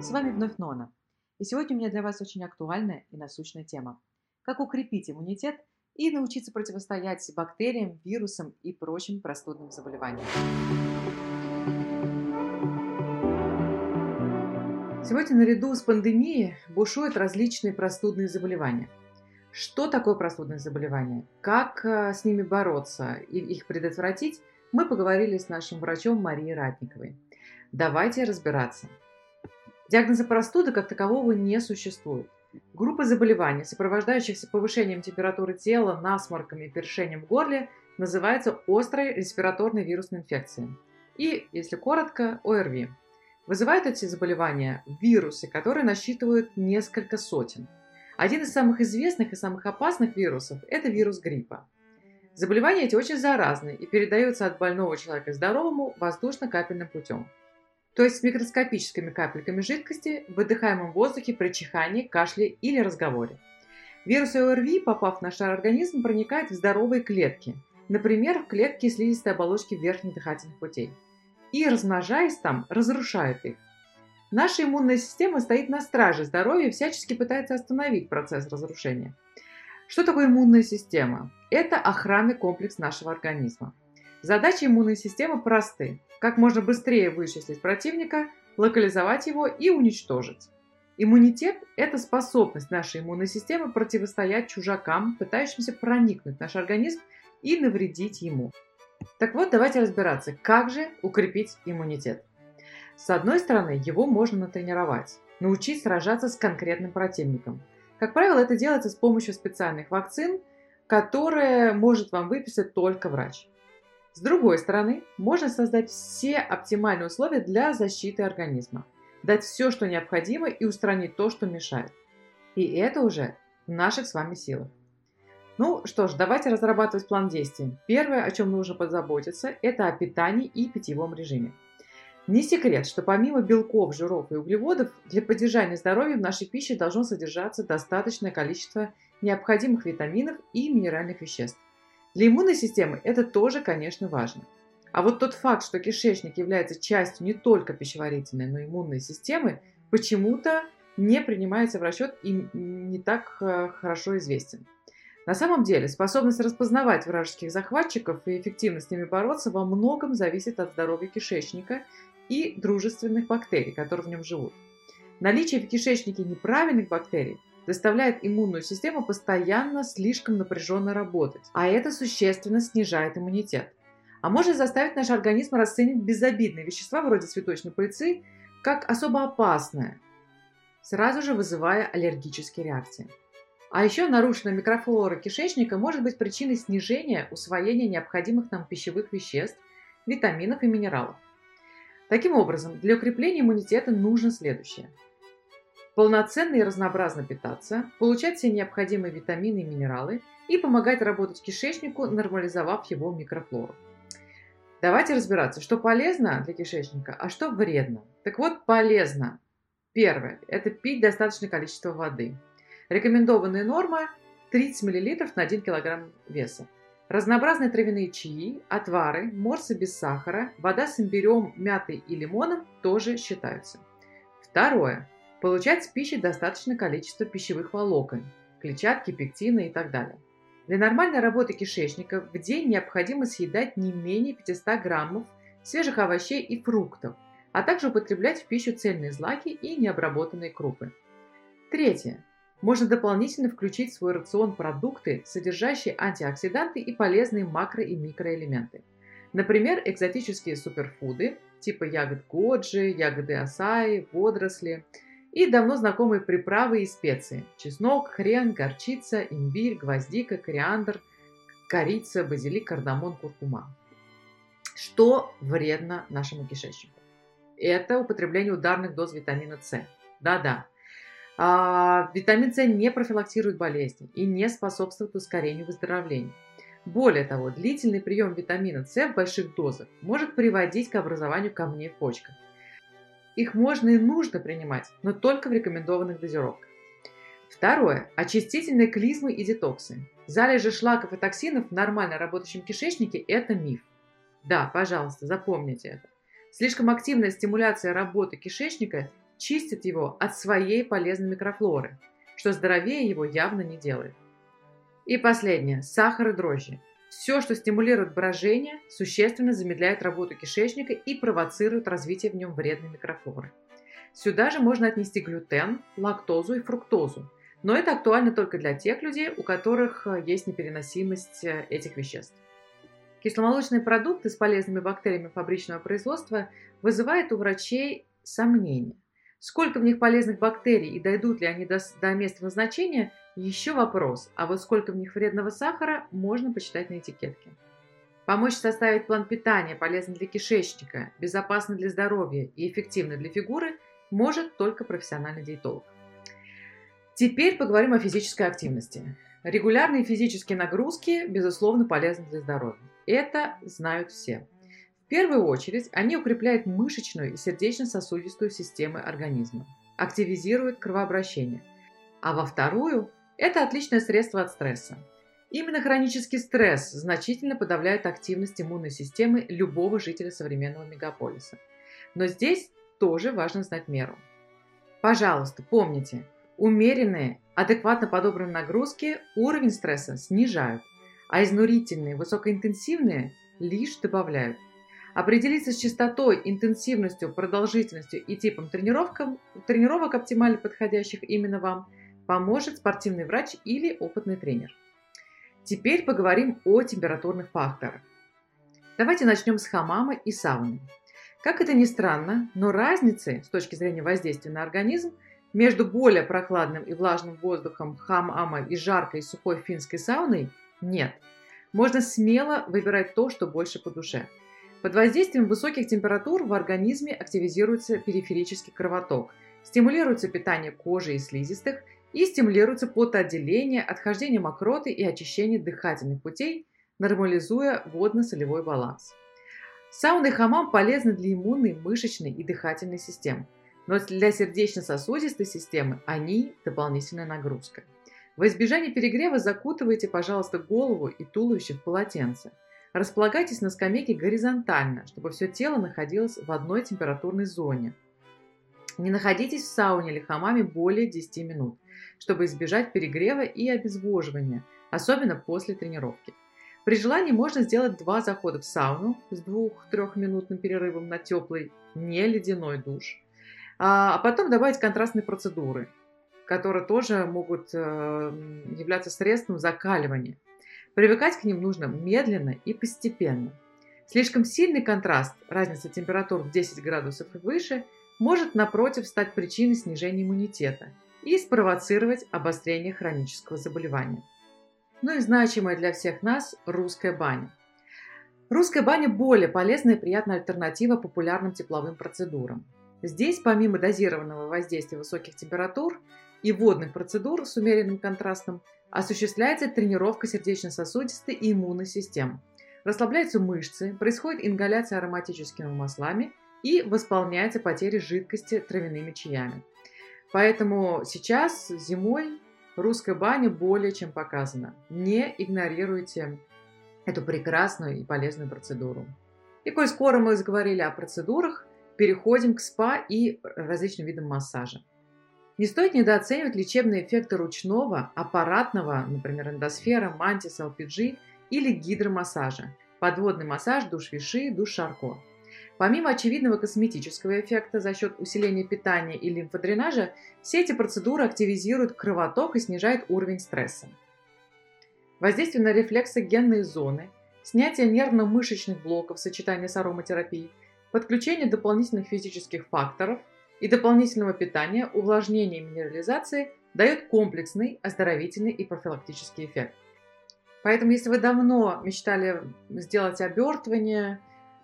С вами вновь Нона. И сегодня у меня для вас очень актуальная и насущная тема. Как укрепить иммунитет и научиться противостоять бактериям, вирусам и прочим простудным заболеваниям. Сегодня наряду с пандемией бушуют различные простудные заболевания. Что такое простудные заболевания? Как э, с ними бороться и их предотвратить? Мы поговорили с нашим врачом Марией Ратниковой. Давайте разбираться. Диагноза простуды как такового не существует. Группа заболеваний, сопровождающихся повышением температуры тела, насморками и першением в горле, называется острой респираторной вирусной инфекцией. И, если коротко, ОРВИ. Вызывают эти заболевания вирусы, которые насчитывают несколько сотен. Один из самых известных и самых опасных вирусов – это вирус гриппа. Заболевания эти очень заразны и передаются от больного человека здоровому воздушно-капельным путем то есть микроскопическими капельками жидкости в выдыхаемом воздухе при чихании, кашле или разговоре. Вирусы ОРВИ, попав в наш организм, проникают в здоровые клетки, например, в клетки слизистой оболочки верхних дыхательных путей, и, размножаясь там, разрушают их. Наша иммунная система стоит на страже здоровья и всячески пытается остановить процесс разрушения. Что такое иммунная система? Это охранный комплекс нашего организма. Задачи иммунной системы просты как можно быстрее вычислить противника, локализовать его и уничтожить. Иммунитет – это способность нашей иммунной системы противостоять чужакам, пытающимся проникнуть в наш организм и навредить ему. Так вот, давайте разбираться, как же укрепить иммунитет. С одной стороны, его можно натренировать, научить сражаться с конкретным противником. Как правило, это делается с помощью специальных вакцин, которые может вам выписать только врач. С другой стороны, можно создать все оптимальные условия для защиты организма, дать все, что необходимо и устранить то, что мешает. И это уже в наших с вами силах. Ну что ж, давайте разрабатывать план действий. Первое, о чем нужно позаботиться, это о питании и питьевом режиме. Не секрет, что помимо белков, жиров и углеводов, для поддержания здоровья в нашей пище должно содержаться достаточное количество необходимых витаминов и минеральных веществ. Для иммунной системы это тоже, конечно, важно. А вот тот факт, что кишечник является частью не только пищеварительной, но и иммунной системы, почему-то не принимается в расчет и не так э, хорошо известен. На самом деле, способность распознавать вражеских захватчиков и эффективно с ними бороться во многом зависит от здоровья кишечника и дружественных бактерий, которые в нем живут. Наличие в кишечнике неправильных бактерий заставляет иммунную систему постоянно слишком напряженно работать, а это существенно снижает иммунитет. А может заставить наш организм расценить безобидные вещества вроде цветочной пыльцы как особо опасные, сразу же вызывая аллергические реакции. А еще нарушенная микрофлора кишечника может быть причиной снижения усвоения необходимых нам пищевых веществ, витаминов и минералов. Таким образом, для укрепления иммунитета нужно следующее – полноценно и разнообразно питаться, получать все необходимые витамины и минералы и помогать работать кишечнику, нормализовав его микрофлору. Давайте разбираться, что полезно для кишечника, а что вредно. Так вот, полезно. Первое – это пить достаточное количество воды. Рекомендованная норма 30 мл на 1 кг веса. Разнообразные травяные чаи, отвары, морсы без сахара, вода с имбирем, мятой и лимоном тоже считаются. Второе Получать с пищей достаточное количество пищевых волокон, клетчатки, пектина и так далее. Для нормальной работы кишечника в день необходимо съедать не менее 500 граммов свежих овощей и фруктов, а также употреблять в пищу цельные злаки и необработанные крупы. Третье. Можно дополнительно включить в свой рацион продукты, содержащие антиоксиданты и полезные макро- и микроэлементы. Например, экзотические суперфуды типа ягод годжи, ягоды асаи, водоросли – и давно знакомые приправы и специи – чеснок, хрен, горчица, имбирь, гвоздика, кориандр, корица, базилик, кардамон, куркума. Что вредно нашему кишечнику? Это употребление ударных доз витамина С. Да-да. А, витамин С не профилактирует болезни и не способствует ускорению выздоровления. Более того, длительный прием витамина С в больших дозах может приводить к образованию камней в почках. Их можно и нужно принимать, но только в рекомендованных дозировках. Второе. Очистительные клизмы и детоксы. Залежи шлаков и токсинов в нормально работающем кишечнике – это миф. Да, пожалуйста, запомните это. Слишком активная стимуляция работы кишечника чистит его от своей полезной микрофлоры, что здоровее его явно не делает. И последнее. Сахар и дрожжи. Все, что стимулирует брожение, существенно замедляет работу кишечника и провоцирует развитие в нем вредной микрофлоры. Сюда же можно отнести глютен, лактозу и фруктозу. Но это актуально только для тех людей, у которых э, есть непереносимость э, этих веществ. Кисломолочные продукты с полезными бактериями фабричного производства вызывают у врачей сомнения. Сколько в них полезных бактерий и дойдут ли они до, до места назначения, еще вопрос, а вот сколько в них вредного сахара, можно почитать на этикетке. Помочь составить план питания, полезный для кишечника, безопасный для здоровья и эффективный для фигуры, может только профессиональный диетолог. Теперь поговорим о физической активности. Регулярные физические нагрузки, безусловно, полезны для здоровья. Это знают все. В первую очередь они укрепляют мышечную и сердечно-сосудистую системы организма, активизируют кровообращение. А во вторую – это отличное средство от стресса. Именно хронический стресс значительно подавляет активность иммунной системы любого жителя современного мегаполиса. Но здесь тоже важно знать меру. Пожалуйста, помните, умеренные, адекватно подобранные нагрузки уровень стресса снижают, а изнурительные, высокоинтенсивные лишь добавляют. Определиться с частотой, интенсивностью, продолжительностью и типом тренировок, тренировок оптимально подходящих именно вам, поможет спортивный врач или опытный тренер. Теперь поговорим о температурных факторах. Давайте начнем с хамама и сауны. Как это ни странно, но разницы с точки зрения воздействия на организм между более прохладным и влажным воздухом хамама и жаркой и сухой финской сауной нет. Можно смело выбирать то, что больше по душе. Под воздействием высоких температур в организме активизируется периферический кровоток, стимулируется питание кожи и слизистых и стимулируется потоотделение, отхождение мокроты и очищение дыхательных путей, нормализуя водно-солевой баланс. Сауна и хамам полезны для иммунной, мышечной и дыхательной систем, но для сердечно-сосудистой системы они – дополнительная нагрузка. В избежание перегрева закутывайте, пожалуйста, голову и туловище в полотенце. Располагайтесь на скамейке горизонтально, чтобы все тело находилось в одной температурной зоне. Не находитесь в сауне или хамаме более 10 минут, чтобы избежать перегрева и обезвоживания, особенно после тренировки. При желании можно сделать два захода в сауну с 2-3 минутным перерывом на теплый, не ледяной душ, а, а потом добавить контрастные процедуры которые тоже могут э, являться средством закаливания. Привыкать к ним нужно медленно и постепенно. Слишком сильный контраст, разница температур в 10 градусов и выше, может, напротив, стать причиной снижения иммунитета и спровоцировать обострение хронического заболевания. Ну и значимая для всех нас русская баня. Русская баня более полезная и приятная альтернатива популярным тепловым процедурам. Здесь, помимо дозированного воздействия высоких температур, и водных процедур с умеренным контрастом осуществляется тренировка сердечно-сосудистой и иммунной систем. Расслабляются мышцы, происходит ингаляция ароматическими маслами и восполняется потеря жидкости травяными чаями. Поэтому сейчас зимой русская баня более чем показана. Не игнорируйте эту прекрасную и полезную процедуру. И коль скоро мы заговорили о процедурах, переходим к спа и различным видам массажа. Не стоит недооценивать лечебные эффекты ручного, аппаратного, например, эндосфера, мантис, LPG или гидромассажа, подводный массаж, душ виши, душ шарко. Помимо очевидного косметического эффекта за счет усиления питания и лимфодренажа, все эти процедуры активизируют кровоток и снижают уровень стресса. Воздействие на рефлексогенные зоны, снятие нервно-мышечных блоков в сочетании с ароматерапией, подключение дополнительных физических факторов – и дополнительного питания, увлажнения и минерализации дает комплексный, оздоровительный и профилактический эффект. Поэтому, если вы давно мечтали сделать обертывание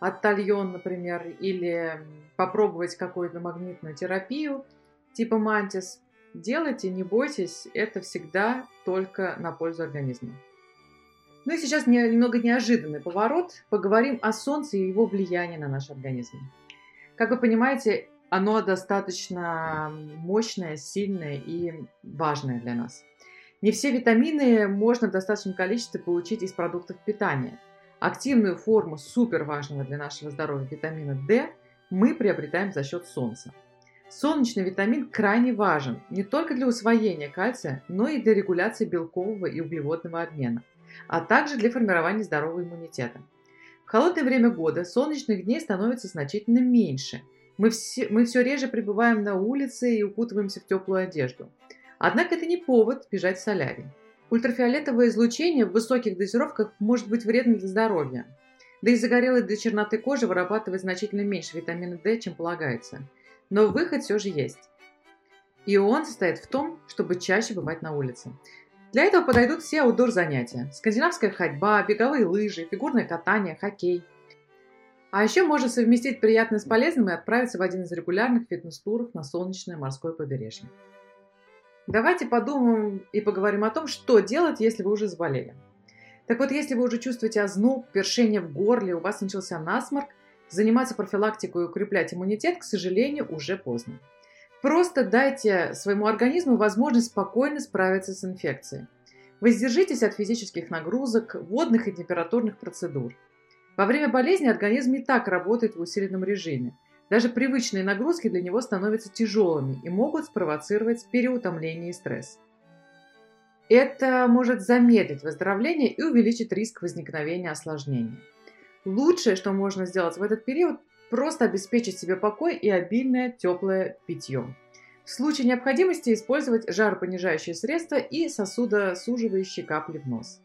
от тальон, например, или попробовать какую-то магнитную терапию типа мантис, делайте, не бойтесь, это всегда только на пользу организма. Ну и сейчас немного неожиданный поворот. Поговорим о Солнце и его влиянии на наш организм. Как вы понимаете, оно достаточно мощное, сильное и важное для нас. Не все витамины можно в достаточном количестве получить из продуктов питания. Активную форму супер важного для нашего здоровья витамина D мы приобретаем за счет солнца. Солнечный витамин крайне важен не только для усвоения кальция, но и для регуляции белкового и углеводного обмена, а также для формирования здорового иммунитета. В холодное время года солнечных дней становится значительно меньше. Мы все, мы все реже пребываем на улице и укутываемся в теплую одежду. Однако это не повод бежать в солярий. Ультрафиолетовое излучение в высоких дозировках может быть вредно для здоровья. Да и загорелой до черноты кожи вырабатывает значительно меньше витамина D, чем полагается. Но выход все же есть. И он состоит в том, чтобы чаще бывать на улице. Для этого подойдут все аутдор занятия. Скандинавская ходьба, беговые лыжи, фигурное катание, хоккей. А еще можно совместить приятное с полезным и отправиться в один из регулярных фитнес-туров на солнечное морское побережье. Давайте подумаем и поговорим о том, что делать, если вы уже заболели. Так вот, если вы уже чувствуете озноб, першение в горле, у вас начался насморк, заниматься профилактикой и укреплять иммунитет, к сожалению, уже поздно. Просто дайте своему организму возможность спокойно справиться с инфекцией. Воздержитесь от физических нагрузок, водных и температурных процедур. Во время болезни организм и так работает в усиленном режиме. Даже привычные нагрузки для него становятся тяжелыми и могут спровоцировать переутомление и стресс. Это может замедлить выздоровление и увеличить риск возникновения осложнений. Лучшее, что можно сделать в этот период, просто обеспечить себе покой и обильное теплое питье. В случае необходимости использовать жаропонижающие средства и сосудосуживающие капли в нос.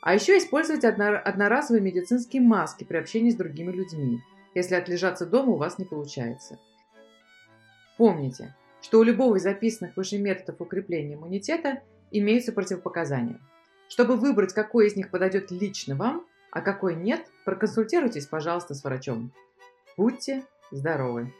А еще использовать одноразовые медицинские маски при общении с другими людьми, если отлежаться дома у вас не получается. Помните, что у любого из записанных выше методов укрепления иммунитета имеются противопоказания. Чтобы выбрать, какой из них подойдет лично вам, а какой нет, проконсультируйтесь, пожалуйста, с врачом. Будьте здоровы!